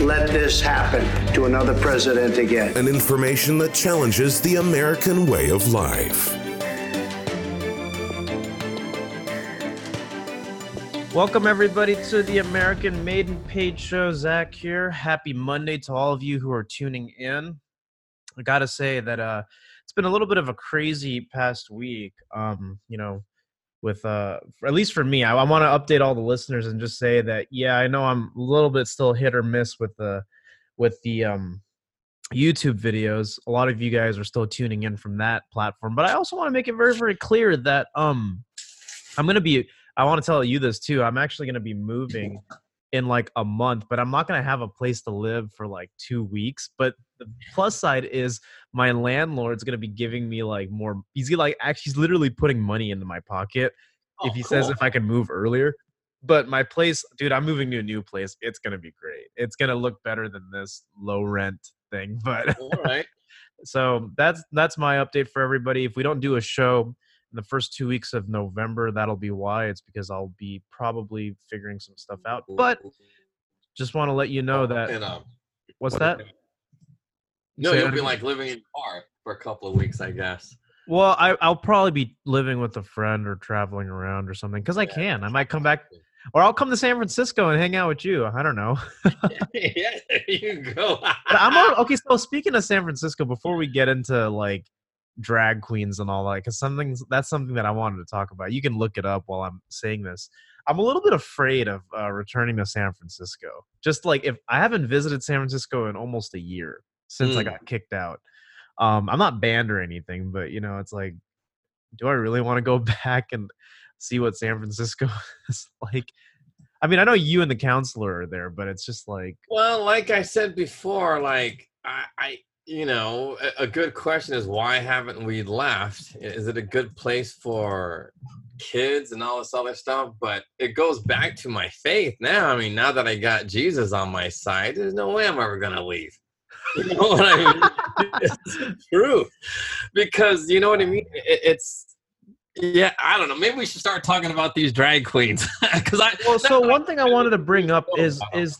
let this happen to another president again. And information that challenges the American way of life. Welcome, everybody, to the American Made and Paid Show. Zach here. Happy Monday to all of you who are tuning in. I got to say that uh, it's been a little bit of a crazy past week. Um, you know, with uh at least for me i, I want to update all the listeners and just say that yeah i know i'm a little bit still hit or miss with the with the um youtube videos. A lot of you guys are still tuning in from that platform but i also want to make it very very clear that um i'm gonna be i want to tell you this too i'm actually gonna be moving in like a month, but I'm not going to have a place to live for like two weeks. But the plus side is my landlord's going to be giving me like more. He's like actually he's literally putting money into my pocket oh, if he cool. says if I can move earlier. But my place, dude, I'm moving to a new place. It's going to be great. It's going to look better than this low rent thing. But all right. so that's that's my update for everybody. If we don't do a show the first two weeks of November. That'll be why. It's because I'll be probably figuring some stuff out. But just want to let you know that. And, um, what's that? No, you'll be like living in car for a couple of weeks, I guess. Well, I, I'll probably be living with a friend or traveling around or something because I can. I might come back, or I'll come to San Francisco and hang out with you. I don't know. yeah, there you go. I'm okay. So speaking of San Francisco, before we get into like drag queens and all that because something that's something that I wanted to talk about. You can look it up while I'm saying this. I'm a little bit afraid of uh, returning to San Francisco. Just like if I haven't visited San Francisco in almost a year since mm. I got kicked out. Um, I'm not banned or anything, but you know, it's like, do I really want to go back and see what San Francisco is like? I mean, I know you and the counselor are there, but it's just like. Well, like I said before, like I, I you know, a, a good question is why haven't we left? Is it a good place for kids and all this other stuff? But it goes back to my faith now. I mean, now that I got Jesus on my side, there's no way I'm ever going to leave. You know what I mean? it's true. Because, you know what I mean? It, it's, yeah, I don't know. Maybe we should start talking about these drag queens. Because I well, so one thing I wanted to bring up is is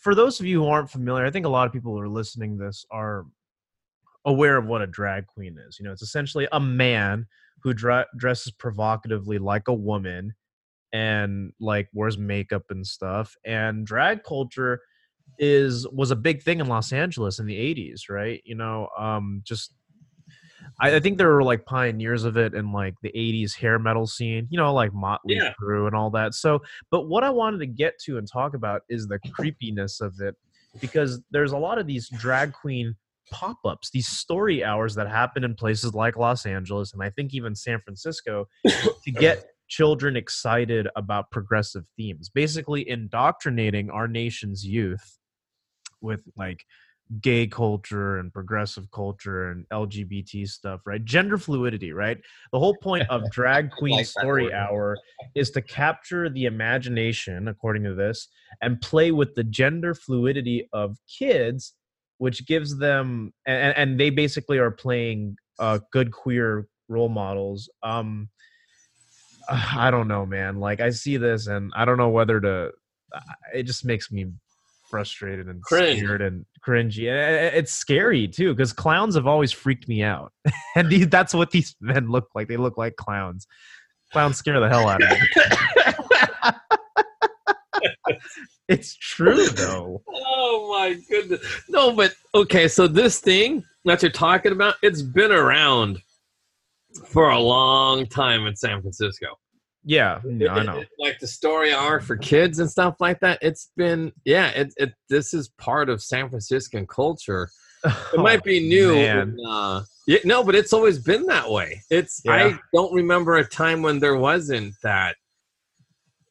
for those of you who aren't familiar, I think a lot of people who are listening this are aware of what a drag queen is. You know, it's essentially a man who dra- dresses provocatively like a woman and like wears makeup and stuff. And drag culture is was a big thing in Los Angeles in the 80s, right? You know, um just I, I, think there were like pioneers of it in like the 80s hair metal scene, you know, like Motley yeah. Crue and all that. So, but what I wanted to get to and talk about is the creepiness of it because there's a lot of these drag queen pop-ups these story hours that happen in places like los angeles and i think even san francisco to get children excited about progressive themes basically indoctrinating our nation's youth with like gay culture and progressive culture and LGBT stuff, right? Gender fluidity, right? The whole point of Drag Queen like Story Hour is to capture the imagination, according to this, and play with the gender fluidity of kids, which gives them, and, and they basically are playing uh, good queer role models. Um, I don't know, man. Like I see this, and I don't know whether to. It just makes me frustrated and Cringe. scared and cringy. It's scary too because clowns have always freaked me out, and these, that's what these men look like. They look like clowns. Clowns scare the hell out of me. it's true though. Oh my goodness! No, but okay. So this thing that you're talking about, it's been around for a long time in San Francisco. Yeah, yeah, I know. like the story hour for kids and stuff like that. It's been yeah. It, it this is part of San Franciscan culture. It might be new. And, uh, yeah, no, but it's always been that way. It's yeah. I don't remember a time when there wasn't that.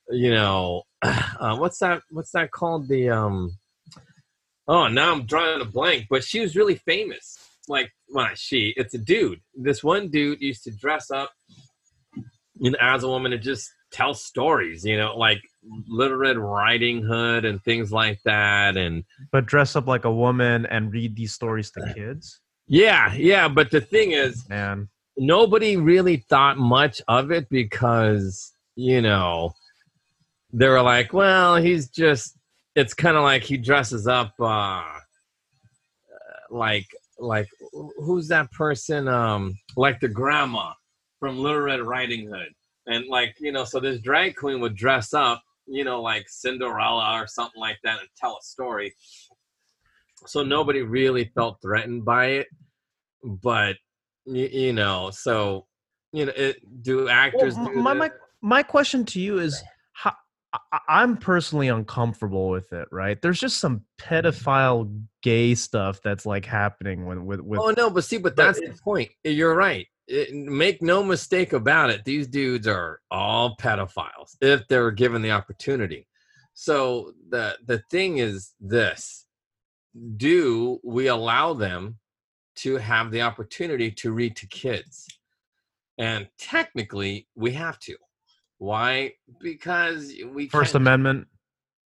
You know, uh, what's that? What's that called? The um, Oh, now I'm drawing a blank, but she was really famous. Like, well, she, it's a dude. This one dude used to dress up you know, as a woman to just tell stories, you know, like Little Red Riding Hood and things like that. And But dress up like a woman and read these stories to kids? yeah, yeah. But the thing is, Man. nobody really thought much of it because, you know, they were like, well, he's just, it's kind of like he dresses up, uh, like, like, who's that person? Um, like the grandma from Little Red Riding Hood. And like, you know, so this drag queen would dress up, you know, like Cinderella or something like that and tell a story. So nobody really felt threatened by it. But, you, you know, so, you know, it, do actors Well, do my, my my question to you is how I'm personally uncomfortable with it, right? There's just some pedophile gay stuff that's like happening with with, with Oh no, but see, but but that's the point. You're right. It, make no mistake about it. These dudes are all pedophiles if they're given the opportunity. So the the thing is this: Do we allow them to have the opportunity to read to kids? And technically, we have to. Why? Because we First Amendment.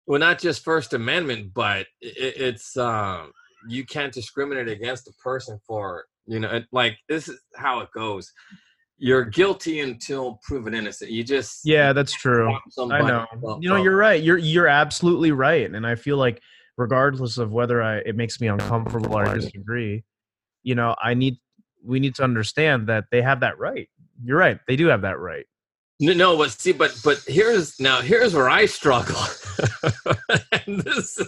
well not just first amendment but it, it's um you can't discriminate against a person for you know it, like this is how it goes you're guilty until proven innocent you just Yeah, that's true. I know. You know, you're right. You're you're absolutely right, and I feel like regardless of whether I it makes me uncomfortable or I disagree, you know, I need we need to understand that they have that right. You're right. They do have that right. No, no, but see, but but here's now here's where I struggle, and this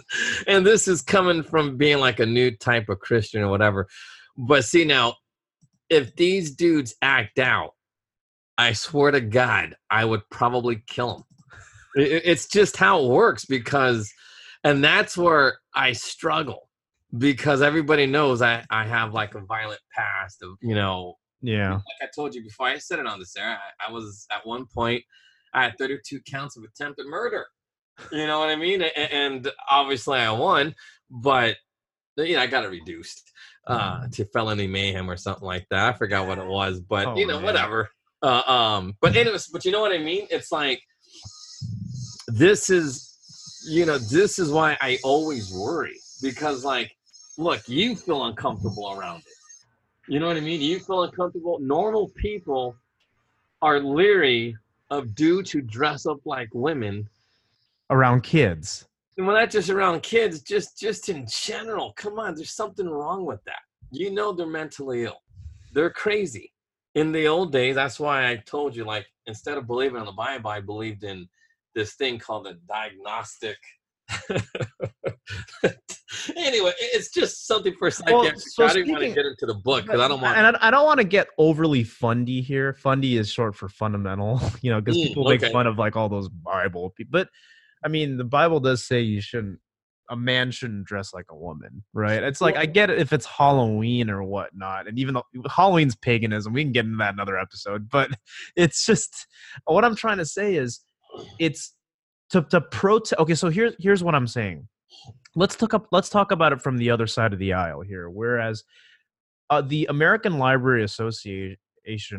and this is coming from being like a new type of Christian or whatever. But see now, if these dudes act out, I swear to God, I would probably kill them. It's just how it works because, and that's where I struggle because everybody knows I I have like a violent past of you know Yeah. like I told you before, I said it on this air. I, I was at one point, I had 32 counts of attempted murder. You know what I mean? And, and obviously I won, but you know I got it reduced uh, to felony mayhem or something like that. I forgot what it was, but Oh, you know man. whatever. Uh, um, but anyways, but you know what I mean? It's like this is, you know, this is why I always worry because like, look, you feel uncomfortable around it. You know what I mean? You feel uncomfortable. Normal people are leery of dudes who dress up like women. Around kids. And when not just around kids, just just in general. Come on, there's something wrong with that. You know they're mentally ill. They're crazy. In the old days, that's why I told you, like, instead of believing in the Bible, I believed in this thing called the diagnostic. anyway, it's just something for psychiatric. so I didn't want to get into the book because I don't want. and I, I don't want to get overly fundy here. Fundy is short for fundamental, you know, because Mm, people make fun of like all those Bible people. But I mean, the Bible does say you shouldn't. A man shouldn't dress like a woman, right? It's like I get it if it's Halloween or whatnot, and even though Halloween's paganism, we can get into that another episode. But it's just what I'm trying to say is, it's to to protest. Okay, so here's here's what I'm saying. Let's talk up. Let's talk about it from the other side of the aisle here. Whereas uh, the American Library Association,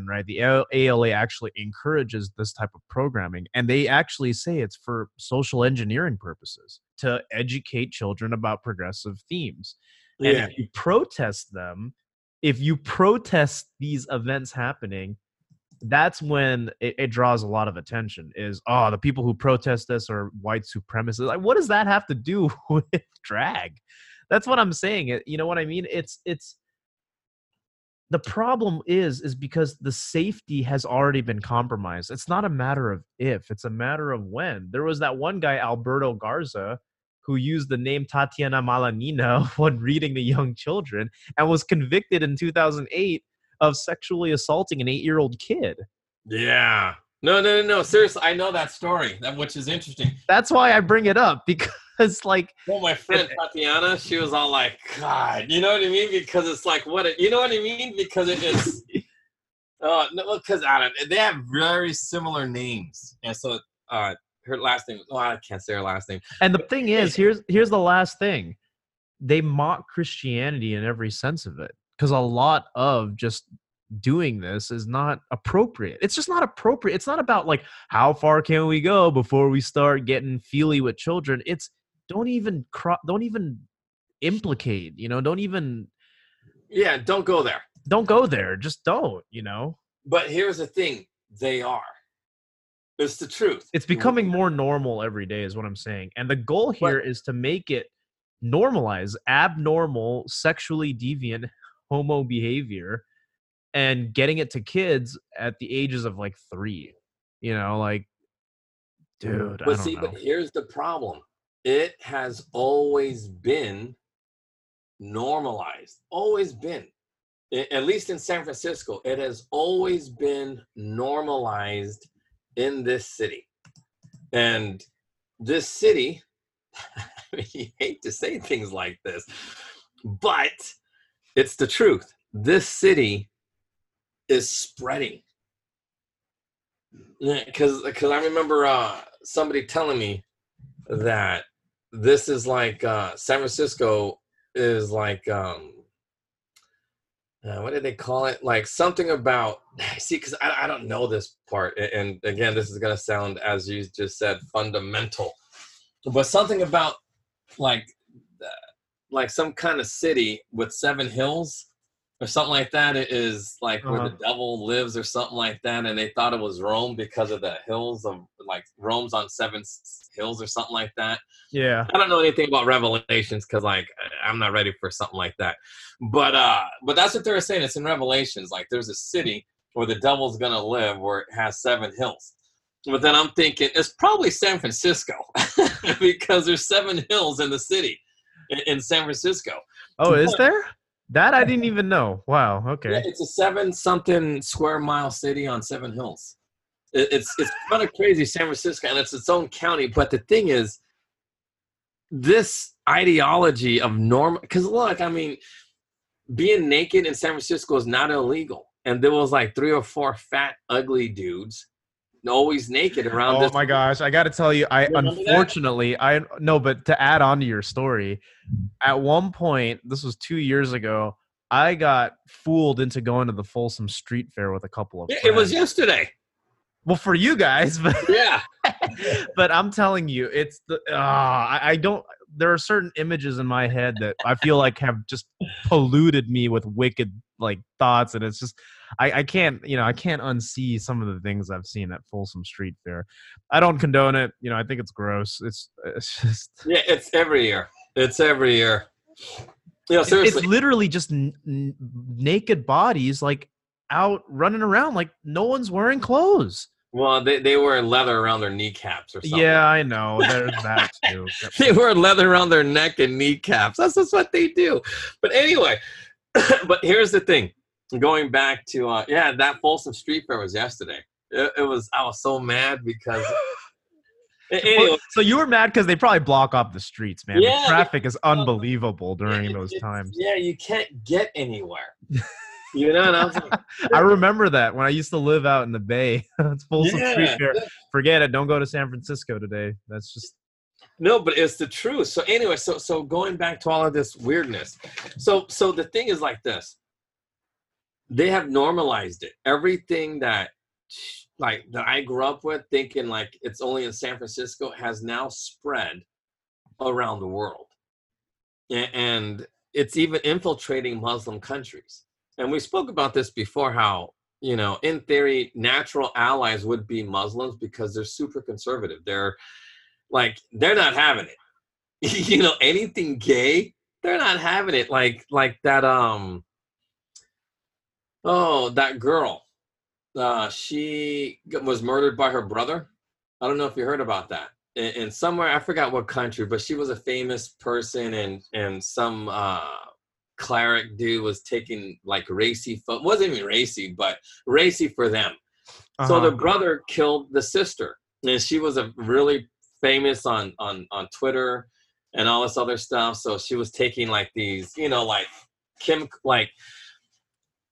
right, the ALA actually encourages this type of programming, and they actually say it's for social engineering purposes to educate children about progressive themes. And if you protest them, if you protest these events happening, that's when it, it draws a lot of attention. Is oh, the people who protest this are white supremacists. Like, what does that have to do with drag? That's what I'm saying. Eh, you know what I mean? It's it's the problem is is because the safety has already been compromised. It's not a matter of if, it's a matter of when. There was that one guy, Alberto Garza, who used the name Tatiana Malanina when reading the young children and was convicted in 2008 of sexually assaulting an eight year old kid. yeah. No, no, no, no. Seriously, I know that story, that which is interesting. That's why I bring it up because, like, Well, my friend Tatiana, she was all like, God, you know what I mean? Because it's like, what, it, you know what I mean? Because it is, uh, no, because I don't, they have very similar names. And so, uh, her last name, well, I can't say her last name. and the thing is, here's here's the last thing. they mock Christianity in every sense of it because a lot of just doing this is not appropriate. It's just not appropriate. It's not about like how far can we go before we start getting feely with children. It's don't even cro- don't even implicate, you know, don't even Yeah, don't go there. don't go there. Just don't, you know. But here's the thing: they are. It's the truth. It's becoming more normal every day is what I'm saying. And the goal here is to make it normalize abnormal sexually deviant homo behavior and getting it to kids at the ages of like 3. You know, like dude, I But don't see, know. but here's the problem: it has always been normalized. Always been. At least in San Francisco, it has always been normalized in this city. And this city, I mean, you hate to say things like this, but it's the truth. This city is spreading. Because because I remember uh, somebody telling me that this is like uh, San Francisco is like um, uh, what did they call it? Like something about see, because I, I don't know this part, and again, this is gonna sound as you just said fundamental, but something about like uh, like some kind of city with seven hills or something like that it is like where the devil lives or something like that and they thought it was rome because of the hills of like rome's on seven hills or something like that yeah. I don't know anything about Revelations because like I'm not ready for something like that. But uh but that's what they're saying. It's in Revelations. Like there's a city where the devil's gonna live where it has seven hills. But then I'm thinking it's probably San Francisco because there's seven hills in the city in San Francisco. Oh, is there? That I didn't even know. Wow. Yeah, Okay. it's a seven something square mile city on seven hills. It, it's it's kind of crazy, San Francisco, and it's its own county. But the thing is, this ideology of normal. Because look, I mean, being naked in San Francisco is not illegal, and there was like three or four fat, ugly dudes, always naked around. This. Oh my gosh, I got to tell you, I that? unfortunately, I no, but to add on to your story, at one point, this was two years ago, I got fooled into going to the Folsom Street Fair with a couple of Yeah, friends. it was yesterday. well for you guys, but Yeah, but I'm telling you, it's the ah, I, I don't. There are certain images in my head that I feel like have just polluted me with wicked like thoughts, and it's just I, I can't you know I can't unsee some of the things I've seen at Folsom Street Fair. I don't condone it. You know I think it's gross. It's it's just yeah, it's every year. It's every year. You know, it's literally just n- n- naked bodies like out running around like no one's wearing clothes. Well, they, they wear leather around their kneecaps or something. Yeah, I know. There's that too. they wear leather around their neck and kneecaps. That's just what they do. But anyway, but here's the thing. Going back to uh, yeah, that Folsom Street Fair was yesterday. It, it was I was so mad because anyway, Well, so you were mad because they probably block off the streets, man. Yeah, the traffic is unbelievable during those times. Yeah, you can't get anywhere. You know, and I was like, I remember that when I used to live out in the Bay. it's Folsom Yeah. Street Fair. Forget it. Don't go to San Francisco today. That's just No, but it's the truth. So anyway, so so going back to all of this weirdness. So so the thing is like this. They have normalized it. Everything that like that I grew up with thinking like it's only in San Francisco has now spread around the world. And it's even infiltrating Muslim countries. And we spoke about this before how, you know, in theory, natural allies would be Muslims because they're super conservative. They're like they're not having it. You know anything gay they're not having it. Like like that um oh that girl uh she was murdered by her brother. I don't know if you heard about that. In somewhere i forgot what country but she was a famous person and and some uh cleric dude was taking like racy wasn't even racy but racy for them so Uh-huh. the brother killed the sister, and she was a really famous on on on Twitter and all this other stuff. So she was taking like these, you know, like Kim, like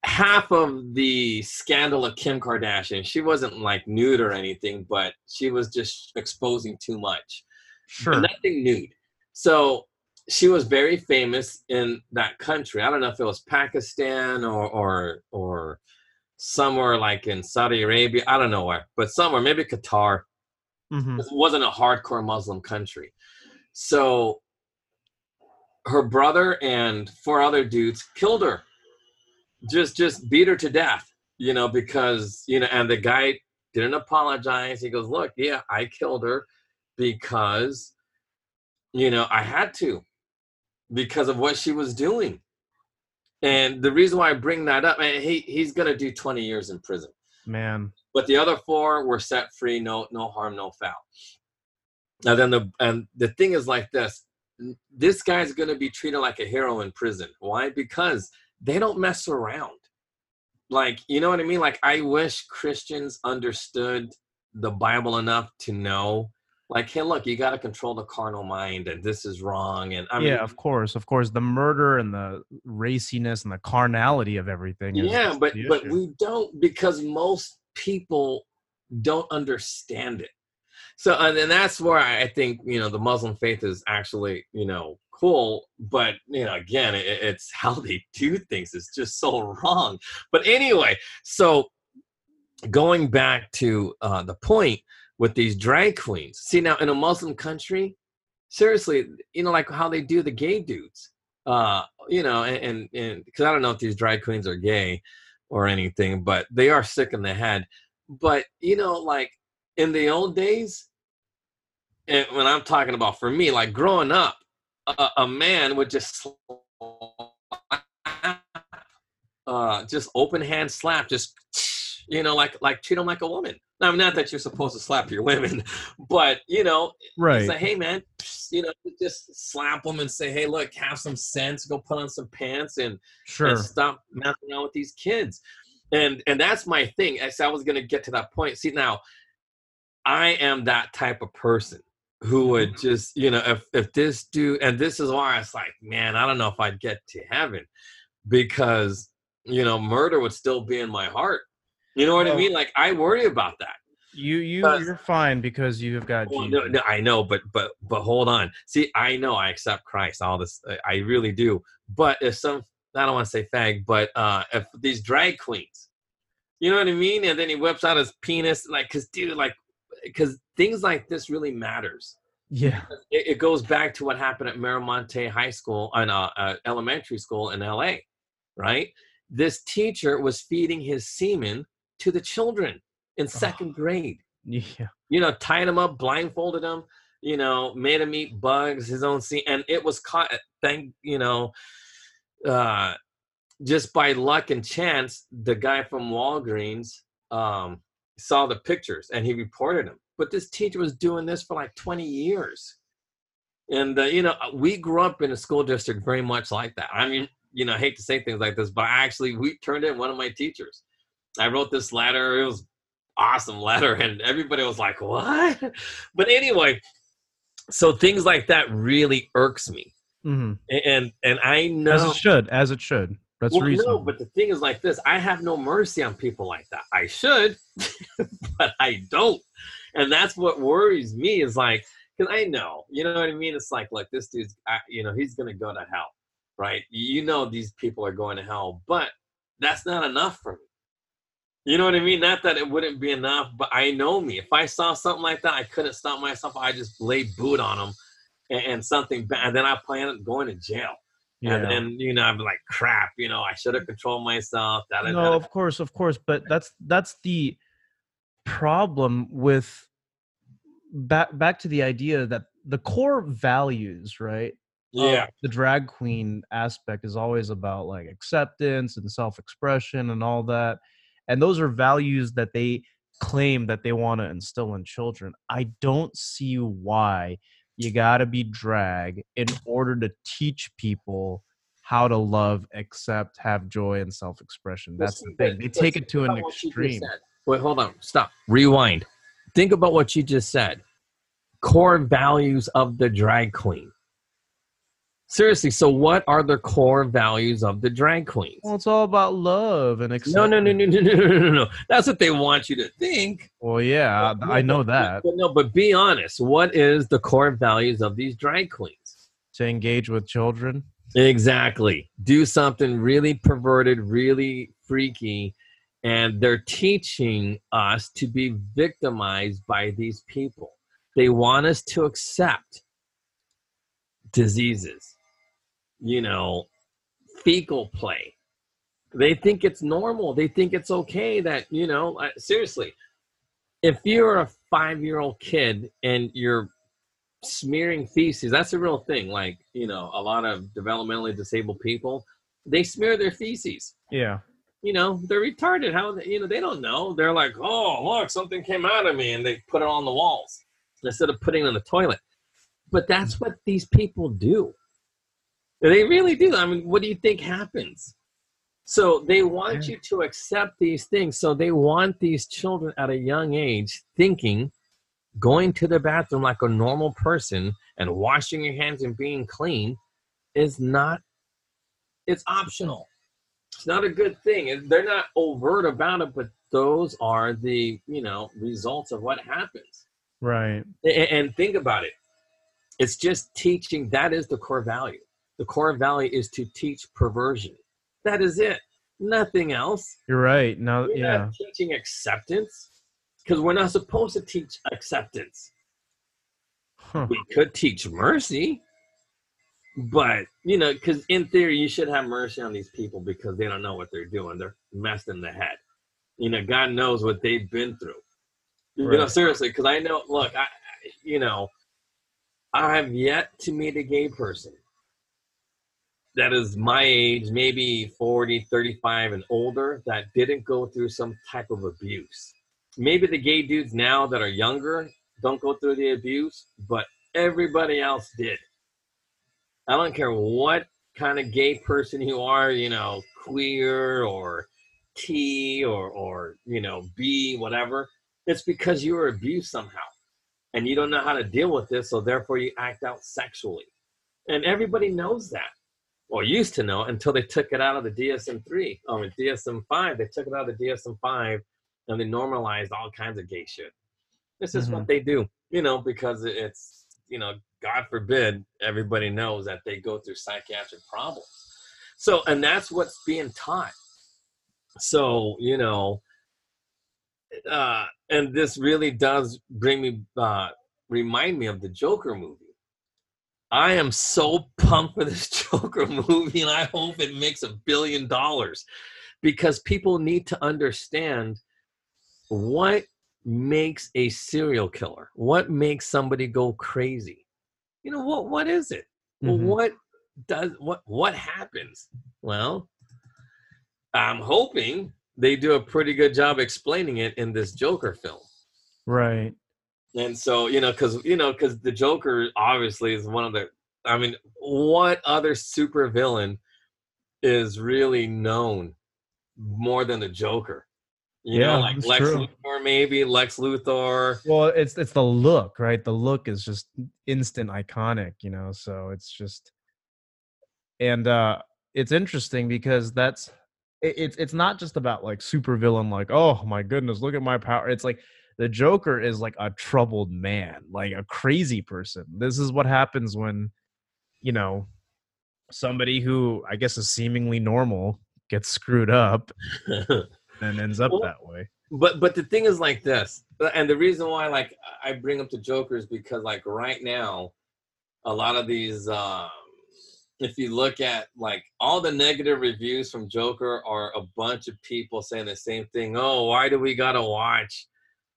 half of the scandal of Kim Kardashian. She wasn't like nude or anything, but she was just exposing too much. sure. But nothing nude. So she was very famous in that country. I don't know if it was Pakistan or or or somewhere like in Saudi Arabia. I don't know where, but somewhere maybe Qatar. Mhm. It wasn't a hardcore Muslim country. So her brother and four other dudes killed her. Just just beat her to death, you know, because, you know, and the guy didn't apologize. He goes, "Look, yeah, I killed her because you know, I had to because of what she was doing." And the reason why I bring that up, and he he's going to do 20 years in prison. Man. but the other four were set free no no harm no foul. Now then the and the thing is like this this guy's going to be treated like a hero in prison. Why? Because they don't mess around. Like you know what i mean? Like i wish christians understood the bible enough to know like hey look you got to control the carnal mind and this is wrong and i mean yeah, of course, of course. The murder and the raciness and the carnality of everything. Is, yeah but but we don't because most people don't understand it so and, and that's where I, I think you know the muslim faith is actually you know cool but you know again it, it's how they do things is just so wrong but anyway so going back to uh, the point with these drag queens. See now in a muslim country seriously you know like how they do the gay dudes uh you know and and because i don't know if these drag queens are gay or anything but they are sick in the head. But you know like in the old days and when i'm talking about for me like growing up a, a man would just slap, uh just open hand slap just you know like like treat them like a woman now I'm not that you're supposed to slap your women but you know right. say, hey man, you know, just slap them and say, hey, look, have some sense, go put on some pants and, sure. and stop messing around with these kids. And and that's my thing. As I was gonna get to that point. See now, I am that type of person who would mm-hmm. just, you know, if if this dude and this is why it's like, man, I don't know if I'd get to heaven because you know, murder would still be in my heart. You know what I mean? Like I worry about that. You you you're fine because you have got Well, Jesus. no, no, I know, but but but hold on. See, I know I accept Christ. All this, I- I really do. But if some, I don't want to say fag, but uh if these drag queens, you know what I mean, and then he whips out his penis, like, cause dude, like, cause things like this really matters. Yeah. It, it goes back to what happened at Miramonte High School and uh, uh, elementary school in L.A. Right? This teacher was feeding his semen to the children in second grade Yeah. you know, tied him up, blindfolded him, you know, made him eat bugs, his own seed, and it was caught. Thank you know, uh, just by luck and chance, the guy from Walgreens um, saw the pictures and he reported him. But this teacher was doing this for like 20 years, and uh, you know, we grew up in a school district very much like that. I mean, you know, I hate to say things like this, but I actually we turned in one of my teachers. I wrote this letter. It was awesome letter and everybody was like what but anyway so things like that really irks me hmm and and i know As it should. As it should. That's well, reasonable. no, but the thing is like this i have no mercy on people like that i should but i don't and that's what worries me is like because i know you know what i mean it's like look this dude's I, you know he's gonna go to hell right you know these people are going to hell but that's not enough for me you know what I mean? Not that it wouldn't be enough, but I know me. If I saw something like that, I couldn't stop myself. I just lay boot on them and, and something bad. And then I plan on going to jail. yeah. And then, you know, be like, crap, you know, I should have controlled myself. Da, da, no, da. of course, of course, but that's that's the problem with back back to the idea that the core values, right? Yeah. the drag queen aspect is always about like acceptance and self-expression and all that. And those are values that they claim that they want to instill in children. I don't see why you got to be drag in order to teach people how to love, accept, have joy, and self expression. That's the thing. They but take it to an about what you just extreme. Wait, hold on. Stop. Rewind. Think about what you just said. Core values of the drag queen seriously, so what are the core values of the drag queens? Well, it's all about love and acceptance. No, no, no, no, no, no, no, no. That's what they want you to think. Well, yeah, but, I know but, that. But no, but be honest. What is the core values of these drag queens? To engage with children. Exactly. Do something really perverted, really freaky. And they're teaching us to be victimized by these people. They want us to accept diseases you know, fecal play. They think it's normal. They think it's okay that, you know, seriously, if you're a five year old kid and you're smearing feces, that's a real thing. Like, you know, a lot of developmentally disabled people, they smear their feces. Yeah. You know, they're retarded. How, you know, they don't know. They're like, oh, look, something came out of me, and they put it on the walls instead of putting it in the toilet. But that's what these people do. They really do. I mean, what do you think happens? So they want you to accept these things. So they want these children at a young age thinking, going to the bathroom like a normal person and washing your hands and being clean is not, it's optional. It's not a good thing. They're not overt about it, but those are the, you know, results of what happens. Right. And, think about it. It's just teaching. That is the core value. The core value is to teach perversion. That is it. Nothing else. You're right. No, we're yeah. Teaching acceptance because we're not supposed to teach acceptance. Huh. We could teach mercy, but you know, because in theory, you should have mercy on these people because they don't know what they're doing. They're messed in the head. You know, God knows what they've been through. Right. You know, seriously, because I know. Look, I, you know, I have yet to meet a gay person that is my age, maybe 40, 35 and older, that didn't go through some type of abuse. Maybe the gay dudes now that are younger don't go through the abuse, but everybody else did. I don't care what kind of gay person you are, you know, queer or T or or you know, B, whatever. It's because you were abused somehow. And you don't know how to deal with this, so therefore you act out sexually. And everybody knows that or used to know until they took it out of the DSM-3. Oh, in DSM-5, they took it out of the DSM-5 and they normalized all kinds of gay shit. This is mm-hmm. what they do, you know, because it's, you know, God forbid everybody knows that they go through psychiatric problems. So, and that's what's being taught. So, you know, uh, and this really does bring me, uh, remind me of the Joker movie I am so pumped for this Joker movie, and I hope it makes a billion dollars because people need to understand what makes a serial killer. What makes somebody go crazy? You know what? What is it? Mm-hmm. what does what what happens? Well, I'm hoping they do a pretty good job explaining it in this Joker film. Right. And so, you know, because you know, because the Joker obviously is one of the. I mean, what other super villain is really known more than the Joker? You yeah, know, like Lex true. Luthor, maybe Lex Luthor. Well, it's it's the look, right? The look is just instant iconic, you know. So it's just, and uh it's interesting because that's it, it's it's not just about like super villain, like oh my goodness, look at my power. It's like the Joker is like a troubled man, like a crazy person. This is what happens when, you know, somebody who I guess is seemingly normal gets screwed up and ends up well, that way. But but the thing is like this, uh, and the reason why like I bring up the Joker is because like right now, a lot of these. Um, if you look at like all the negative reviews from Joker are a bunch of people saying the same thing. Oh, why do we gotta watch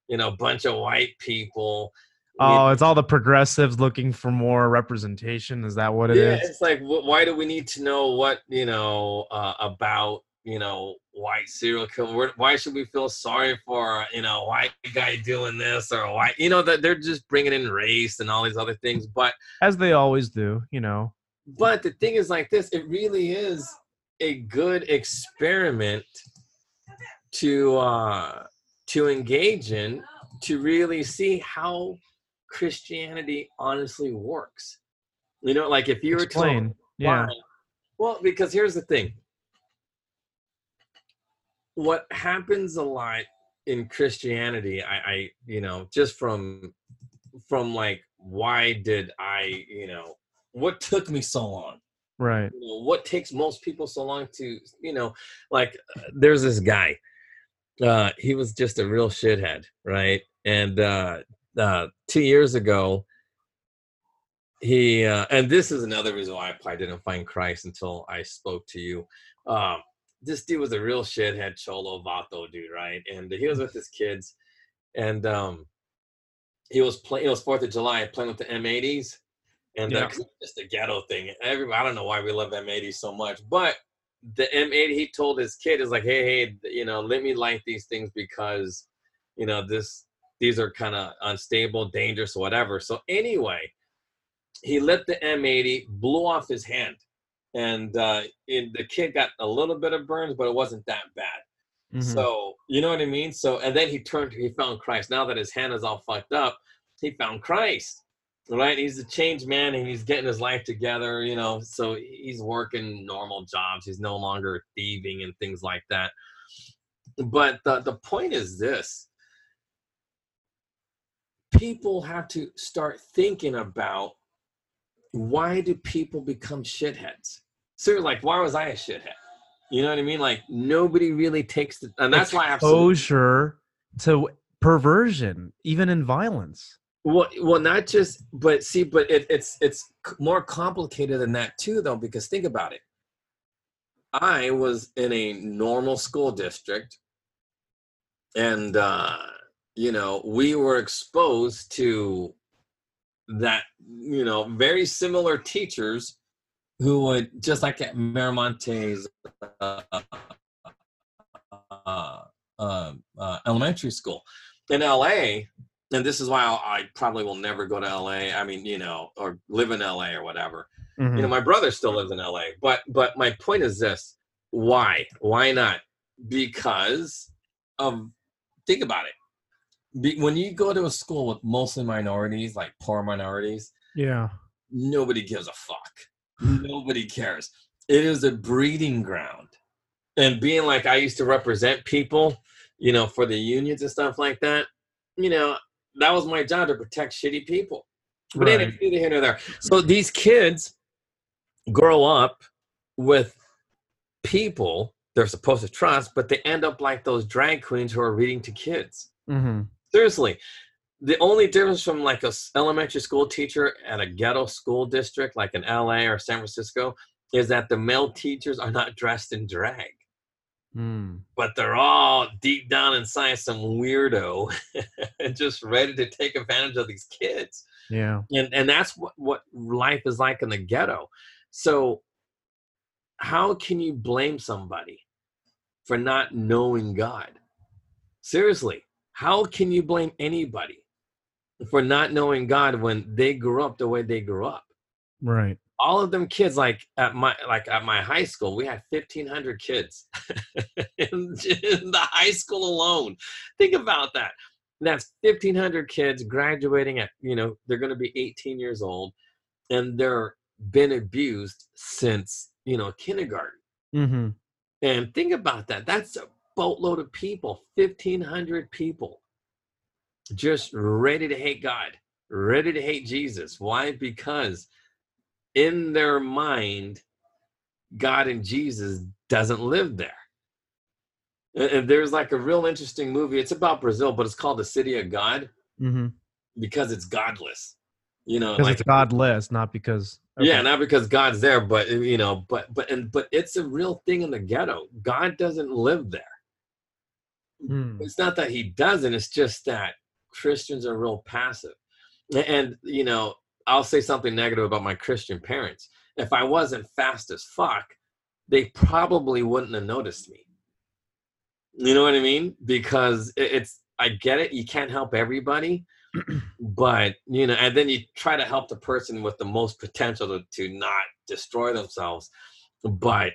you know, bunch of white people. Oh, it's all the progressives looking for more representation. Is that what it yeah, is? It's like, why do we need to know what you know uh, about you know white serial killer? Why should we feel sorry for you know white guy doing this or white? You know that they're just bringing in race and all these other things, but as they always do, you know. But the thing is, like this, it really is a good experiment to uh to engage in to really see how Christianity honestly works. You know, like if you were to yeah. Well, because here's the thing. What happens a lot in Christianity, I, I you know, just from from like why did I, you know, what took me so long Right. you know, what takes most people so long to you know like uh, there's this guy uh he was just a real shithead right and uh uh two years ago he uh and this is another reason why i probably didn't find christ until i spoke to you um this dude was a real shithead cholo vato dude right and he was with his kids and um he was playing it was fourth of july playing with the m80s and Yeah. uh, 'cause just a ghetto thing. Everybody, I don't know why we love M80s so much, but the M80 he told his kid is like, hey, hey, you know, let me light these things because, you know, this these are kind of unstable, dangerous, whatever. So anyway, he lit the M80, blew off his hand, and uh, and the kid got a little bit of burns, but it wasn't that bad. Mhm. So you know what I mean. So and then he turned, he found Christ. Now that his hand is all fucked up, he found Christ. Right, he's a changed man, and he's getting his life together. You know, so he's working normal jobs. He's no longer thieving and things like that. But the the point is this: people have to start thinking about why do people become shitheads? So, like, why was I a shithead? You know what I mean? Like, nobody really takes the, and that's why have so exposure to perversion, even in violence. Well, well, not just, but see, but it, it's it's more complicated than that too, though. Because think about it. I was in a normal school district, and uh, you know we were exposed to that. You know, very similar teachers who would just like at Miramonte's uh, uh, uh, uh, elementary school in LA and this is why I'll, I probably will never go to LA. I mean, you know, or live in LA or whatever. Mhm. You know, my brother still lives in LA. But but my point is this: why? Why not? Because of think about it. Be, when you go to a school with mostly minorities, like poor minorities, yeah. nobody gives a fuck. Nobody cares. It is a breeding ground. And being like I used to represent people, you know, for the unions and stuff like that, you know, that was my job to protect shitty people. But Right. anyway, neither here nor there. So these kids grow up with people they're supposed to trust, but they end up like those drag queens who are reading to kids. hmm Seriously, the only difference from like a elementary school teacher at a ghetto school district like in LA or San Francisco is that the male teachers are not dressed in drag, Mm. but they're all deep down inside some weirdo and just ready to take advantage of these kids. Yeah. And and that's what what life is like in the ghetto. So how can you blame somebody for not knowing God? Seriously, how can you blame anybody for not knowing God when they grew up the way they grew up? Right. All of them kids, like at my like at my high school, we had fifteen hundred kids in, in the high school alone. Think about that. That's fifteen hundred kids graduating at you know they're going to be eighteen years old, and they're been abused since you know kindergarten. hmm And think about that. That's a boatload of people, 1,500 people just ready to hate God, ready to hate Jesus. Why? Because in their mind, God and Jesus doesn't live there. And- there's like a real interesting movie. It's about Brazil, but it's called The City of God hmm because it's godless. You know, like it's godless, not because. yeah, not because God's there, but you know, but but and but it's a real thing in the ghetto. God doesn't live there. Hmm. It's not that he doesn't. It's just that Christians are real passive. And you know, I'll say something negative about my Christian parents. If I wasn't fast as fuck, they probably wouldn't have noticed me. You know what I mean? Because it's I get it. You can't help everybody, but you know, and then you try to help the person with the most potential to, to not destroy themselves. But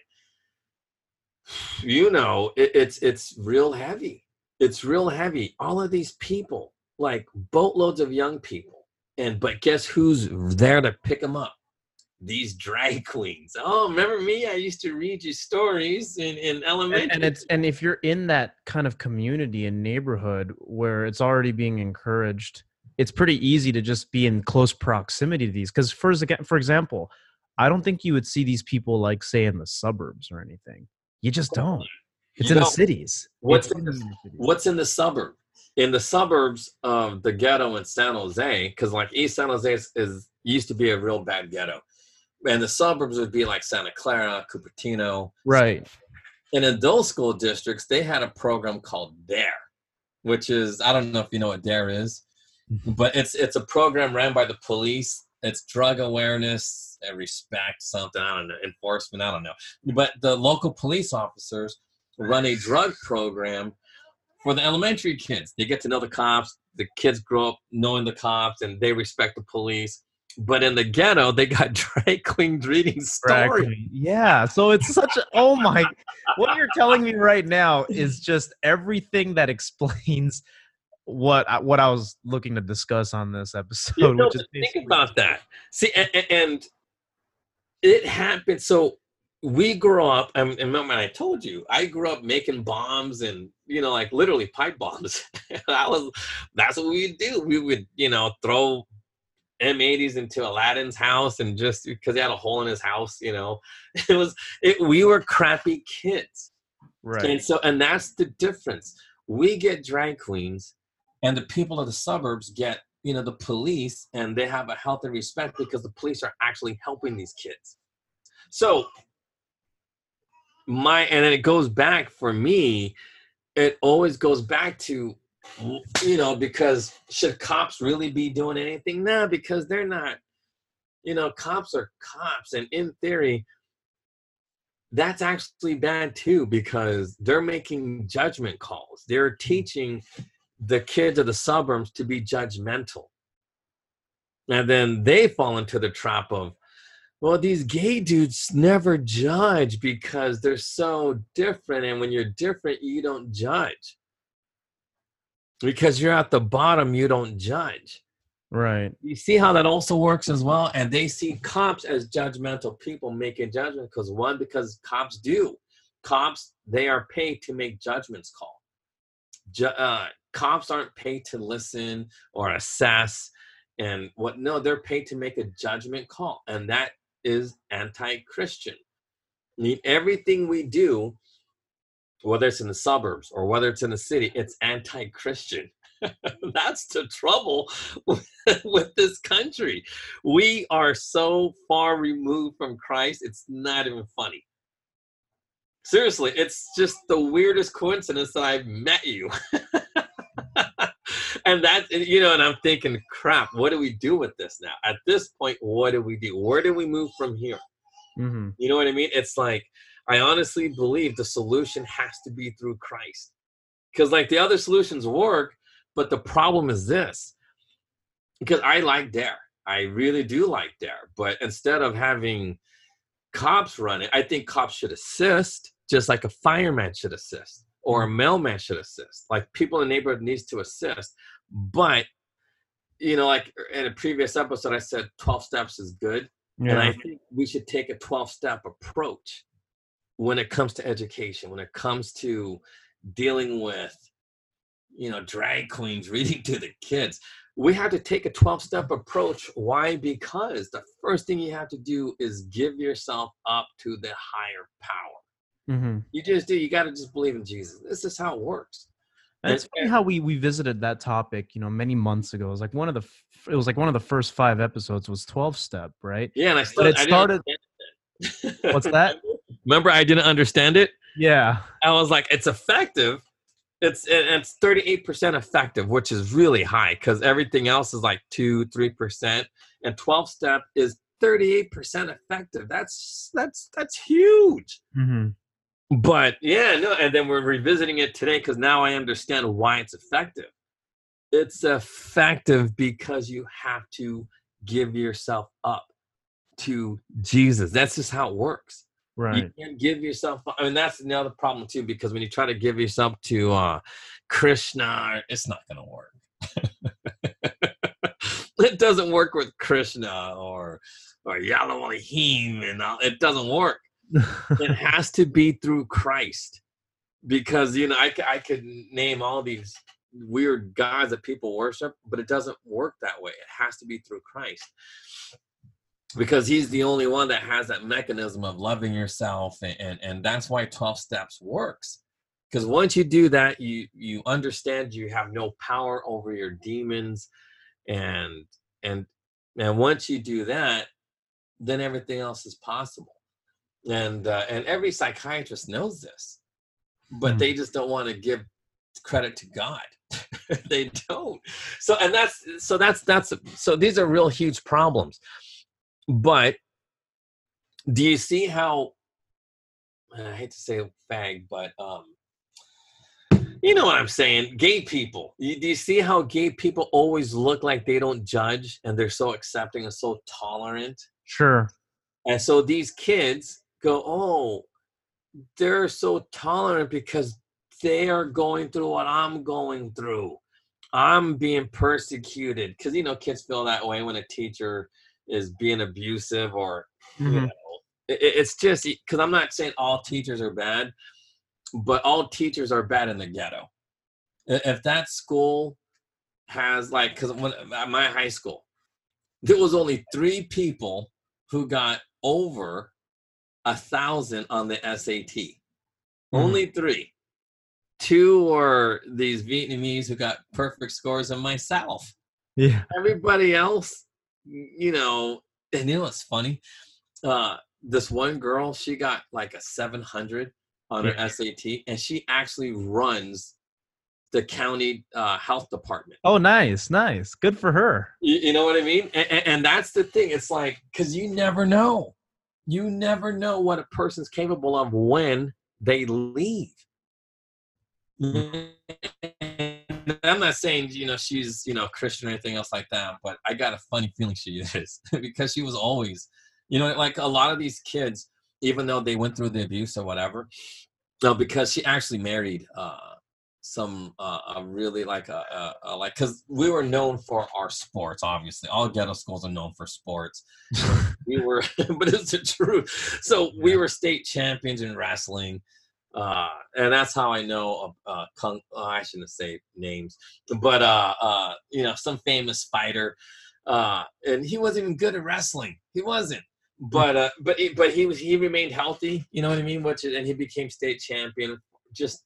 you know, it, it's it's real heavy. It's real heavy. All of these people, like boatloads of young people, and but guess who's there to pick them up? These drag queens. Oh, remember me? I used to read you stories in in elementary. and, and it's and if you're in that kind of community and neighborhood where it's already being encouraged it's pretty easy to just be in close proximity to these. Because for for example, I don't think you would see these people like say in the suburbs or anything. You just don't. It's You in know, the cities. what's in the- cities. What's in the suburb? In the suburbs of the ghetto in San Jose, because like East San Jose is, is used to be a real bad ghetto, and the suburbs would be like Santa Clara, Cupertino, right? and in those school districts, they had a program called DARE, which is I don't know if you know what DARE is, mm-hmm. but it's it's a program ran by the police. It's drug awareness and respect something I don't know enforcement I don't know, but the local police officers run a drug program for the elementary kids. They get to know the cops. The kids grow up knowing the cops and they respect the police. But in the ghetto, they got drag queens reading stories. queen. Yeah. So it's such a oh my what you're telling me right now is just everything that explains what I, what I was looking to discuss on this episode, You know, which is think about that. See, and, and it happened. So we grew up, and, and remember, I told you, I grew up making bombs and you know, like literally pipe bombs. that was that's what we do. We would, you know, throw M80s into Aladdin's house and just because he had a hole in his house, you know, it was it. We were crappy kids. right. And so, and that's the difference. We get drag queens, and the people of the suburbs get, you know, the police, and they have a healthy respect because the police are actually helping these kids. So, my, and then it goes back for me, it always goes back to, you know, because should cops really be doing anything? No, because they're not, you know, cops are cops, and in theory, that's actually bad too because they're making judgment calls. They're teaching the kids of the suburbs to be judgmental. And then they fall into the trap of, well, these gay dudes never judge because they're so different. And when you're different, you don't judge. Because you're at the bottom, you don't judge right. you see how that also works as well and they see cops as judgmental people making judgment because one because cops do cops they are paid to make judgments call Ju- uh, cops aren't paid to listen or assess and what no they're paid to make a judgment call and that is anti-christian I mean, everything we do whether it's in the suburbs or whether it's in the city it's anti-christian that's the trouble with, with this country. We are so far removed from Christ, it's not even funny. Seriously, it's just the weirdest coincidence that I've met you. and that's you know, and I'm thinking, crap, what do we do with this now? At this point, what do we do? Where do we move from here? hmm You know what I mean? It's like, I honestly believe the solution has to be through Christ. Because, like, the other solutions work, but the problem is this because I like Dare. I really do like Dare. But instead of having cops run it, I think cops should assist, just like a fireman should assist or a mailman should assist. Like, people in the neighborhood needs to assist. But, you know, like er, in a previous episode, I said 12 steps is good. Yeah. And I think we should take a 12 step approach when it comes to education, when it comes to dealing with, you know, drag queens reading to the kids. We have to take a 12 step approach. Why? Because the first thing you have to do is give yourself up to the higher power. Hmm You just do. You got to just believe in Jesus. This is how it works. And it's funny how we we visited that topic, you know, many months ago. It was like one of the it was like one of the first five episodes was twelve step, right? Yeah, and I still it I started-. What's that? Remember, I didn't understand it. Yeah. I was like, it's effective. It's it's 38% effective, which is really high because everything else is like two, three percent, and 12 step is 38% effective. That's that's that's huge. hmm But yeah, no, and then we're revisiting it today because now I understand why it's effective. It's effective because you have to give yourself up to Jesus. That's just how it works. Right. You can't give yourself. I mean, that's another problem too, because when you try to give yourself to uh, Krishna, it's not going to work. it doesn't work with Krishna or or Yahweh Elohim, and all. it doesn't work. It has to be through Christ, because you know I, I could name all these weird gods that people worship, but it doesn't work that way. It has to be through Christ. Because he's the only one that has that mechanism of loving yourself and and, and that's why 12 steps works. Because once you do that, you you understand you have no power over your demons and and and once you do that, then everything else is possible. And uh, and every psychiatrist knows this, but Mm. they just don't want to give credit to God. they don't. So and that's so that's that's so these are real huge problems. But do you see how I hate to say fag, but um you know what I'm saying? Gay people. You, do you see how gay people always look like they don't judge and they're so accepting and so tolerant? Sure. And so these kids go, oh, they're so tolerant because they are going through what I'm going through. I'm being persecuted. Because, you know, kids feel that way when a teacher is being abusive or, you Mhm. know, it, it- it's just because I'm not saying all teachers are bad, but all teachers are bad in the ghetto. If that school has like, because when at my high school, there was only three people who got over a thousand on the SAT. Only three. Two were these Vietnamese who got perfect scores, and myself. Yeah. Everybody else, you know, and you know what's funny? Uh, this one girl, she got like a 700 on her Yeah. SAT, and she actually runs the county uh, health department. Oh, nice, nice. Good for her. You, you know what I mean? And, and, and that's the thing. It's like because you never know. You never know what a person's capable of when they leave. I'm not saying you know she's you know Christian or anything else like that, but I got a funny feeling she is because she was always, you know, like a lot of these kids, even though they went through the abuse or whatever, no, because she actually married uh, some uh, a really like a, a, a like because we were known for our sports. Obviously, all ghetto schools are known for sports. we were, but it's the truth. So we were state champions in wrestling. Uh, and that's how I know uh, Kung, uh, I shouldn't say names, but uh, uh, you know, some famous fighter, uh, and he wasn't even good at wrestling. He wasn't, but uh, but he, but he was he remained healthy. You know what I mean? Which and he became state champion. Just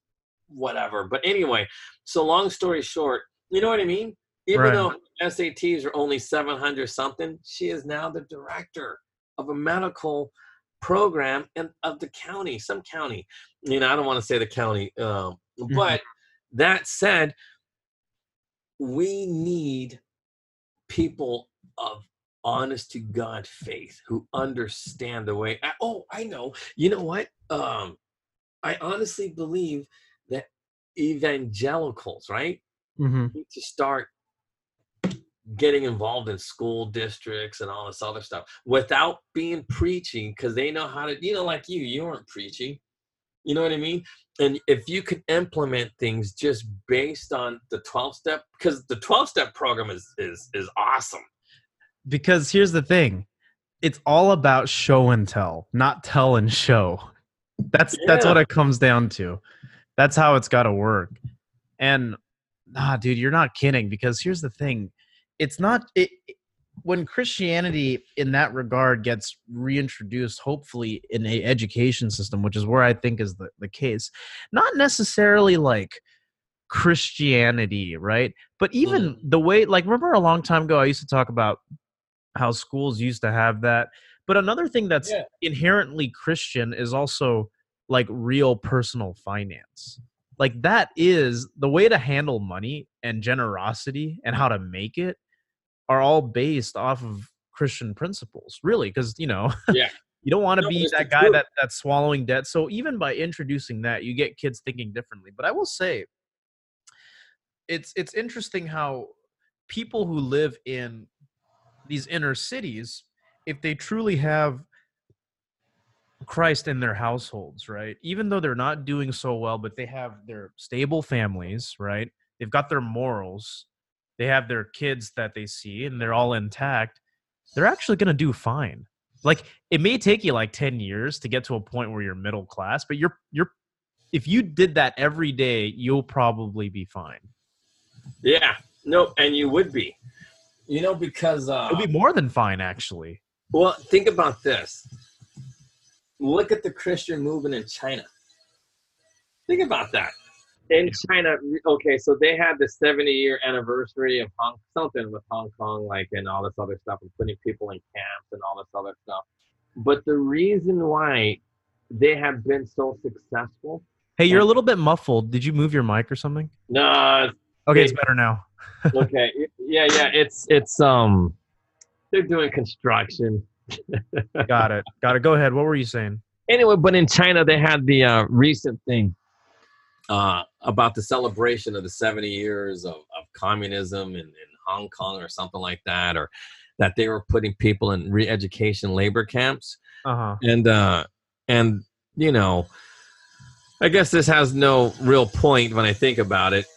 whatever. But anyway, so long story short, you know what I mean? Even Right. though SATs are only seven hundred something, she is now the director of a medical program and of the county, some county. You know, I don't want to say the county, um, but that said, we need people of honest to God faith who understand the way. I, oh, I know. You know what? Um, I honestly believe evangelicals, right, hmm need to start getting involved in school districts and all this other stuff without being preaching because they know how to you know like you you aren't preaching. You know what i mean? And if you could implement things just based on the 12 step because the 12 step program is is is awesome. Because here's the thing, it's all about show and tell, not tell and show. That's that's what it comes down to. That's how it's got to work. And nah, dude, you're not kidding. Because here's the thing, it's not it. When Christianity, in that regard, gets reintroduced, hopefully in a education system, which is where I think is the, the case, not necessarily like Christianity, right? But even mm. the way, like, remember a long time ago, I used to talk about how schools used to have that. But another thing that's Yeah. inherently Christian is also like real personal finance. Like, that is the way to handle money and generosity and how to make it are all based off of Christian principles, really. Because, you know, Yeah. you don't want to No, be that guy truth. that, that's swallowing debt. So, even by introducing that, you get kids thinking differently. But I will say, it's it's interesting how people who live in these inner cities if they truly have Christ in their households, right? Even though they're not doing so well, but they have their stable families, right? They've got their morals, they have their kids that they see, and they're all intact. They're actually going to do fine. Like it may take you like 10 years to get to a point where you're middle class, but you're you're if you did that every day, you'll probably be fine. Yeah, no, and you would be. You know, because uh, It would be more than fine, actually. well, think about this. Look at the Christian movement in China. Think about that. In China, okay, so they had the 70 year anniversary of Hong something with Hong Kong, like and all this other stuff, and putting people in camps and all this other stuff. But the reason why they have been so successful, Hey, you're a little bit muffled. Did you move your mic or something? no, Okay, it's better now. okay yeah yeah it's it's um they're doing construction Got it. Got it. Go ahead. What were you saying? anyway but in china they had the uh recent thing uh about the celebration of the 70 years of, of communism in, in hong kong or something like that or that they were putting people in re-education labor camps Uh huh. and uh and you know i guess this has no real point when i think about it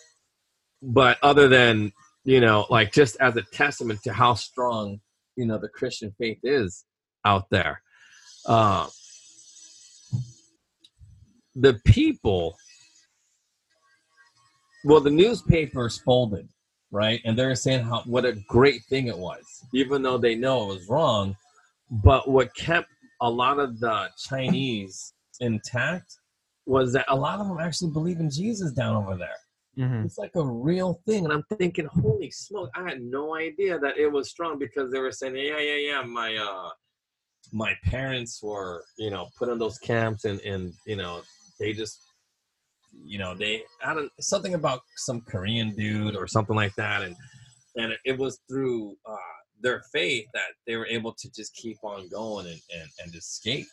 but other than you know like just as a testament to how strong you know the christian faith is out there. Uh the people well the newspapers folded right? And they're saying how what a great thing it was even though they know it was wrong. But what kept a lot of the chinese intact was that a lot of them actually believe in jesus down over there hmm it's like a real thing and i'm thinking holy smoke i had no idea that it was strong because they were saying yeah yeah yeah my uh my parents were you know put in those camps and and you know they just you know they i don't something about some korean dude or something like that and and it was through uh their faith that they were able to just keep on going and and, and escape.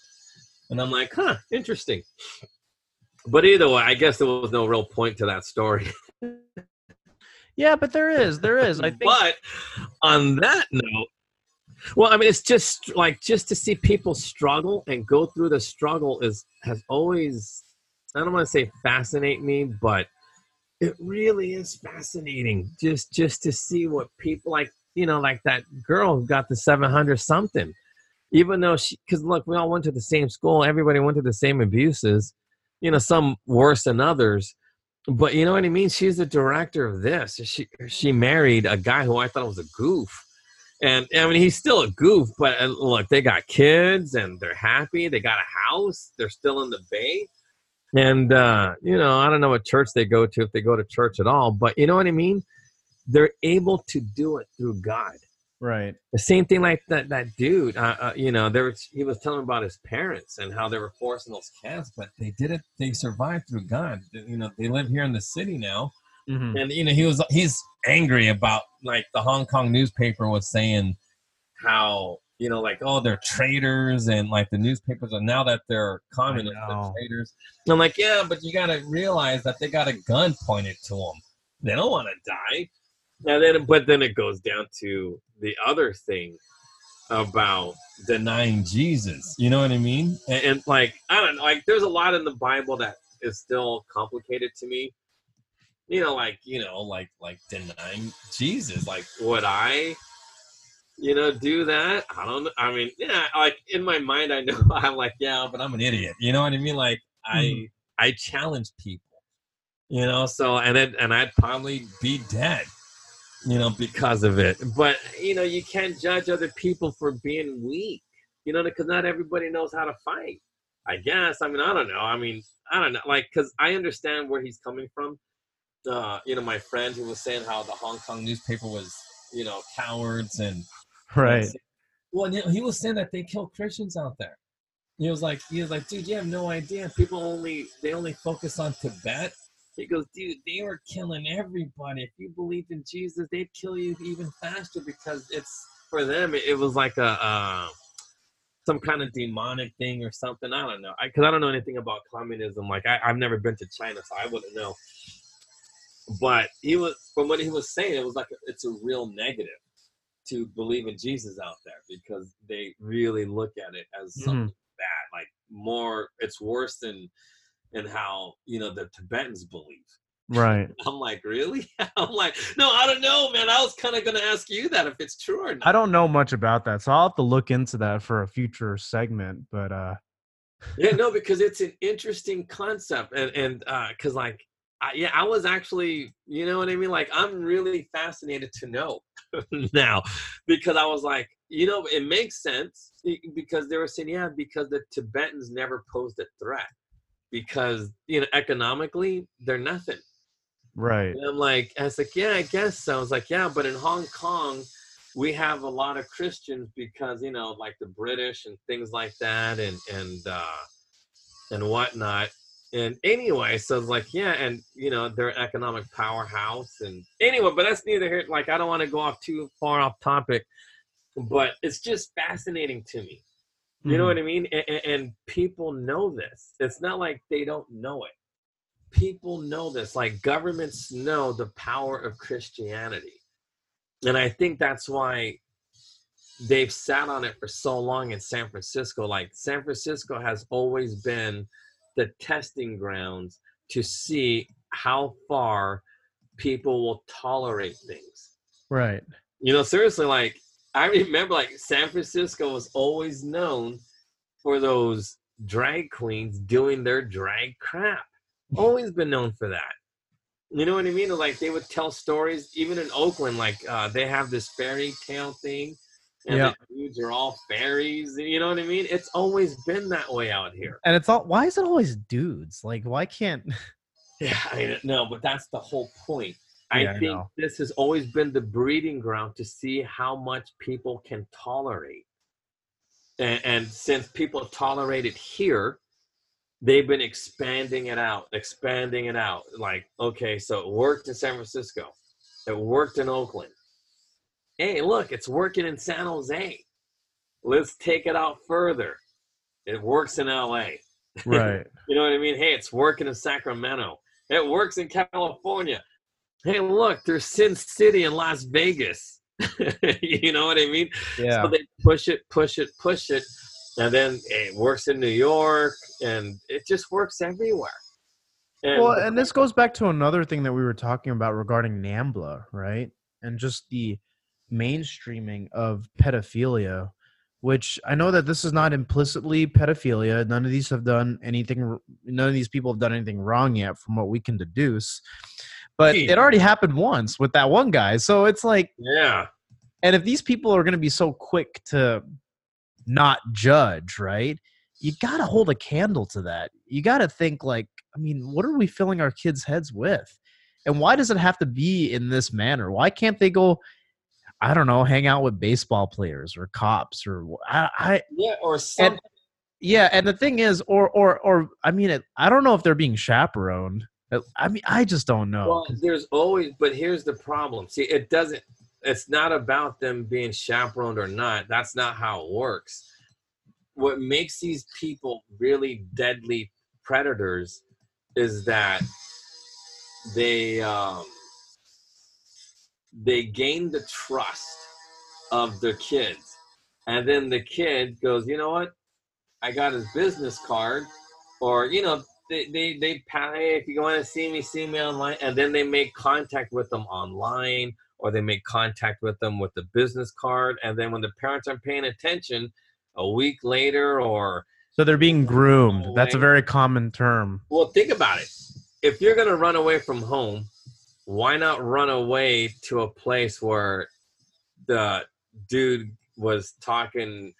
And i'm like huh interesting but either way i guess there was no real point to that story Yeah, but there is. There is. I think. but on that note, well, I mean, it's just like just to see people struggle and go through the struggle is has always I don't want to say fascinate me, but it really is fascinating just just to see what people like you know like that girl who got the 700 something even though she because look we all went to the same school everybody went to the same abuses you know some worse than others but you know what I mean. She's the director of this. She she married a guy who I thought was a goof, and I mean he's still a goof. But uh, look, they got kids and they're happy. They got a house. They're still in the Bay, and uh, you know I don't know what church they go to if they go to church at all. But you know what I mean. They're able to do it through God. Right. The same thing like that that dude. Uh, uh, you know, there was he was telling about his parents and how they were forcing those camps, but they did it. They survived through God. You know, they live here in the city now, hmm and you know he was he's angry about like the Hong Kong newspaper was saying how you know like oh they're traitors and like the newspapers are now that they're communists they're traitors. And I'm like yeah, but you got to realize that they got a gun pointed to them. They don't want to die. And then, but then it goes down to the other thing about denying Jesus. You know what I mean? And, and like, I don't know, like, there's a lot in the Bible that is still complicated to me. You know, like, you know, like, like denying Jesus. Like, would I, you know, do that? I don't know. I mean, yeah, like in my mind, I know I'm like, yeah, but I'm an idiot. You know what I mean? Like, I, Mhm. I challenge people. You know, so and then and I'd probably be dead you know, because of it. But you know, you can't judge other people for being weak, you know, because not everybody knows how to fight. I guess. I mean, I don't know. I mean, I don't know. Like, because I understand where he's coming from. Uh, you know, my friend who was saying how the Hong Kong newspaper was, you know, cowards and Right. well, you know, he was saying that they kill Christians out there. He was like, he was like, dude, you have no idea. People only they only focus on Tibet. He goes, dude, they were killing everybody. If you believed in Jesus, they'd kill you even faster because it's for them. It, was like a uh, some kind of demonic thing or something. I don't know. Because I, don't know anything about communism. Like I, I've never been to China, so I wouldn't know. But he was from what he was saying, it was like a, it's a real negative to believe in Jesus out there because they really look at it as something bad. Like more, it's worse than than how you know the Tibetans believe. Right. I'm like, really? I'm like, no, I don't know, man. I was kind of gonna ask you that if it's true or not. I don't know much about that, so I'll have to look into that for a future segment. But uh, yeah, no, because it's an interesting concept, and and uh, because like I, yeah, I was actually, you know what I mean? Like, I'm really fascinated to know now because I was like, you know, it makes sense because they were saying, yeah, because the Tibetans never posed a threat because, you know, economically, they're nothing. Right. And I'm like, I was like, yeah, I guess so. I was like, yeah, but in Hong Kong, we have a lot of Christians because, you know, like the British and things like that and, and, uh, and whatnot and anyway, so it's like, yeah, and you know, they're an economic powerhouse. And anyway, but that's neither here. Like, I don't want to go off too far off topic, but it's just fascinating to me. You mm-hmm. know what I mean? And, and, people know this. It's not like they don't know it. People know this. Like governments know the power of Christianity. And I think that's why they've sat on it for so long in San Francisco. Like San Francisco has always been the testing grounds to see how far people will tolerate things. Right. You know, seriously, like I remember like San Francisco was always known for those drag queens doing their drag crap. Always been known for that. You know what I mean? Like they would tell stories, even in Oakland, like uh, they have this fairy tale thing and yeah. the dudes are all fairies. You know what I mean? It's always been that way out here. And it's all why is it always dudes? Like why can't? yeah, I know, but that's the whole point. I yeah, think I this has always been the breeding ground to see how much people can tolerate. And, and since people tolerate it here, they've been expanding it out, expanding it out. Like, okay, so it worked in San Francisco, it worked in Oakland, hey, look, it's working in San Jose. Let's take it out further. It works in LA. Right. you know what I mean? Hey, it's working in Sacramento. It works in California. Hey, look, there's Sin City in Las Vegas. you know what I mean? Yeah. So they push it, push it, push it. And then it works in New York and it just works everywhere. And well, and this goes back to another thing that we were talking about regarding NAMBLA, right? And just the mainstreaming of pedophilia which i know that this is not implicitly pedophilia none of these have done anything none of these people have done anything wrong yet from what we can deduce but it already happened once with that one guy. So it's like yeah. And if these people are going to be so quick to not judge right? You got to hold a candle to that. You got to think like i mean what are we filling our kids heads with? And why does it have to be in this manner? Why can't they go I don't know, hang out with baseball players or cops or I, I yeah, or something. And, yeah, and the thing is, or or or I mean, it, I don't know if they're being chaperoned. I mean, I just don't know. Well, there's always, but here's the problem. See, it doesn't. It's not about them being chaperoned or not. That's not how it works. What makes these people really deadly predators is that they um, they gain the trust of the kids. And then the kid goes, you know what? I got his business card. Or, you know, they, they, they hey, if you want to see me, see me online. And then they make contact with them online or they make contact with them with the business card. And then when the parents aren't paying attention, a week later or. So they're being groomed. That's a very common term. Well, think about it. If you're going to run away from home, why not run away to a place where the dude was talking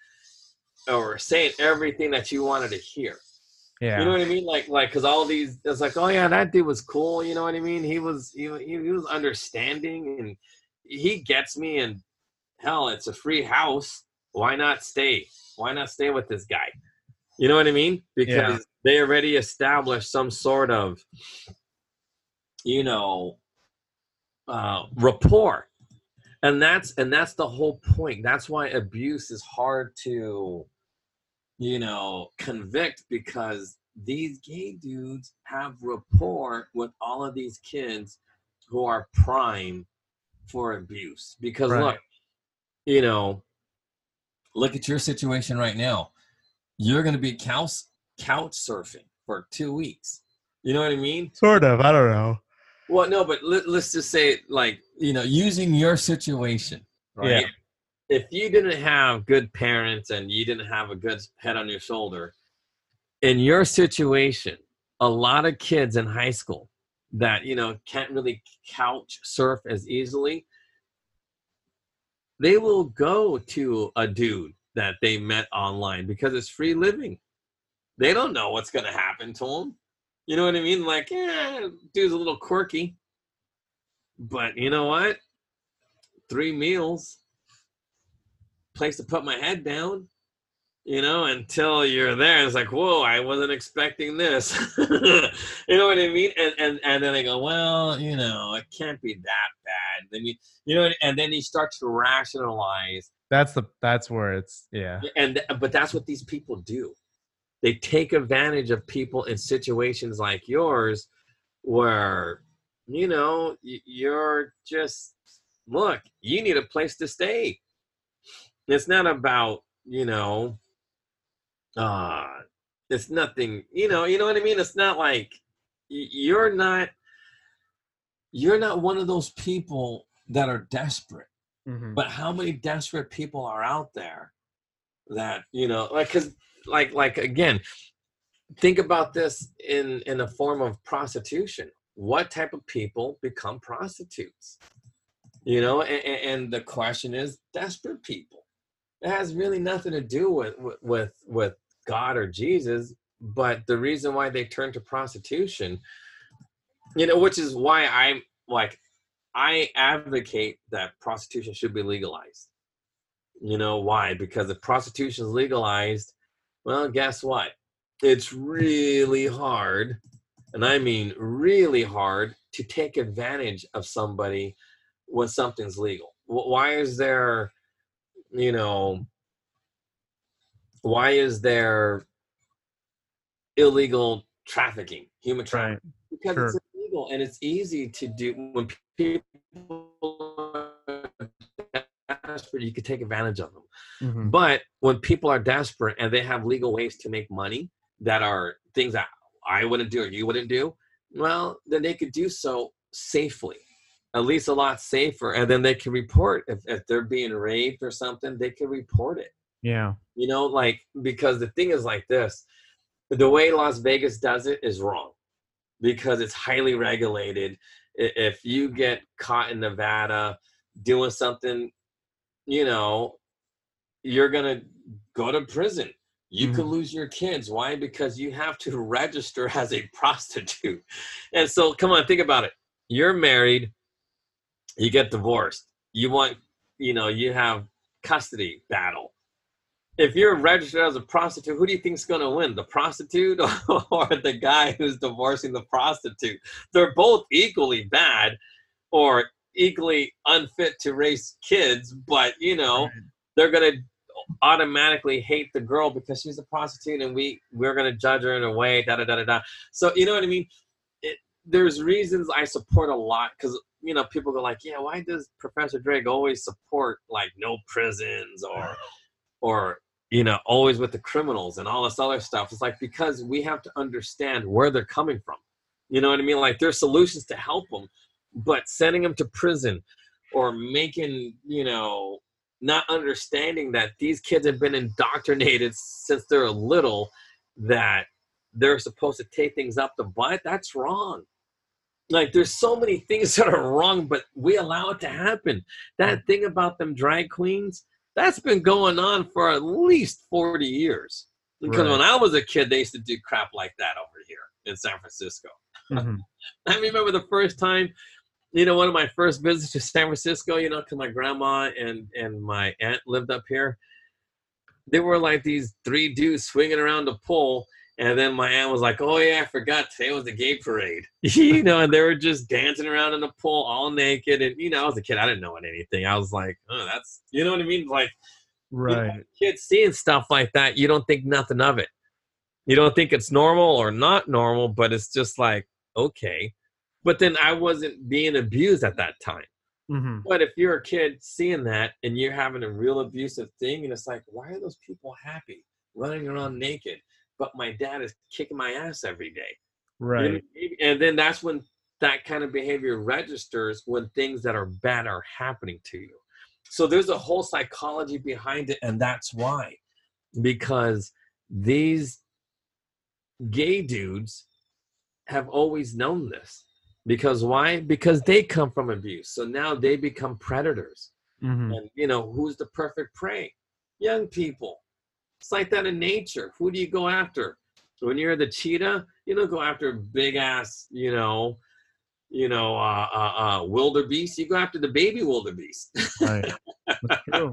or saying everything that you wanted to hear? Yeah. You know what I mean? Like, like, cause all these, it's like, oh yeah, that dude was cool. You know what I mean? He was, he, he was understanding and he gets me and hell, it's a free house. Why not stay? Why not stay with this guy? You know what I mean? Because yeah. they already established some sort of, you know, uh, rapport and that's and that's the whole point that's why abuse is hard to you know convict because these gay dudes have rapport with all of these kids who are prime for abuse because right. look you know look at your situation right now you're going to be couch couch surfing for two weeks you know what i mean sort of i don't know well, no, but let, us just say, like, you know, using your situation, right? Yeah. If you didn't have good parents and you didn't have a good head on your shoulder, in your situation, a lot of kids in high school that you know can't really couch surf as easily they will go to a dude that they met online because it's free living. They don't know what's going to happen to them you know what i mean? Like yeah dude's a little quirky. But you know what? Three meals place to put my head down you know, until you're there. It's like, whoa, I wasn't expecting this. you know what I mean? And and and then they go, well, you know, it can't be that bad. Then you you know, and then you start to rationalize. That's the that's where it's yeah. And but that's what these people do. They take advantage of people in situations like yours, where you know you're just look. You need a place to stay. It's not about you know uh it's nothing you know you know what i mean? It's not like you're not you're not one of those people that are desperate mm-hmm. but how many desperate people are out there that you know like because like like again think about this in in a form of prostitution. What type of people become prostitutes? You know and, and the question is desperate people it has really nothing to do with with with God or Jesus, but the reason why they turn to prostitution, you know, which is why I'm like, I advocate that prostitution should be legalized. You know why? Because if prostitution is legalized, well, guess what? It's really hard, and I mean really hard, to take advantage of somebody when something's legal. Why is there, you know, why is there illegal trafficking, human trafficking? Right. Because sure. it's illegal and it's easy to do when people desperate, you could take advantage of them. Mm-hmm. But when people are desperate and they have legal ways to make money that are things that I wouldn't do or you wouldn't do, well, then they could do so safely, at least a lot safer. And then they can report if, if they're being raped or something, they can report it. Yeah. You know, like because the thing is like this, the way Las Vegas does it is wrong because it's highly regulated. If you get caught in Nevada doing something, you know, you're going to go to prison. You mm-hmm. could lose your kids. Why? Because you have to register as a prostitute. And so, come on, think about it. You're married, you get divorced. You want, you know, you have custody battle if you're registered as a prostitute, who do you think's going to win, the prostitute or the guy who's divorcing the prostitute? They're both equally bad or equally unfit to raise kids, but you know, they're going to automatically hate the girl because she's a prostitute and we we're going to judge her in a way da da da da da. So, you know what I mean? It, there's reasons I support a lot cuz you know, people go like, "Yeah, why does Professor Drake always support like no prisons or or you know, always with the criminals and all this other stuff. It's like because we have to understand where they're coming from. You know what I mean? Like there's solutions to help them, but sending them to prison or making, you know, not understanding that these kids have been indoctrinated since they're little that they're supposed to take things up the butt, that's wrong. Like there's so many things that are wrong, but we allow it to happen. That thing about them drag queens, that's been going on for at least 40 years. Because right. when I was a kid, they used to do crap like that over here in San Francisco. Mm-hmm. I remember the first time, you know, one of my first visits to San Francisco, you know, because my grandma and, and my aunt lived up here. There were like these three dudes swinging around the pole and then my aunt was like, "Oh yeah, I forgot today was the gay parade." you know, and they were just dancing around in the pool all naked. And you know, I was a kid, I didn't know anything. I was like, "Oh, that's," you know what I mean? Like, right? You know, kids seeing stuff like that, you don't think nothing of it. You don't think it's normal or not normal, but it's just like, okay. But then I wasn't being abused at that time. Mm-hmm. But if you're a kid seeing that and you're having a real abusive thing, and it's like, why are those people happy running around naked? But my dad is kicking my ass every day. Right. And then that's when that kind of behavior registers when things that are bad are happening to you. So there's a whole psychology behind it, and that's why. Because these gay dudes have always known this. Because why? Because they come from abuse. So now they become predators. Mhm. And you know, who's the perfect prey? Young people. It's like that in nature. Who do you go after? When you're the cheetah, you don't go after big ass, you know, you know, uh, uh, uh, wildebeest. You go after the baby wildebeest. Right. That's true.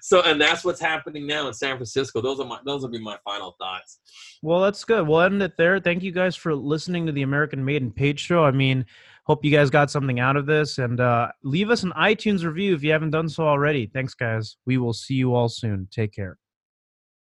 so, and that's what's happening now in San Francisco. Those are my, those will be my final thoughts. Well, that's good. We'll end it there. Thank you guys for listening to the American Made and Page show. I mean, hope you guys got something out of this and uh, leave us an iTunes review if you haven't done so already. Thanks, guys. We will see you all soon. Take care.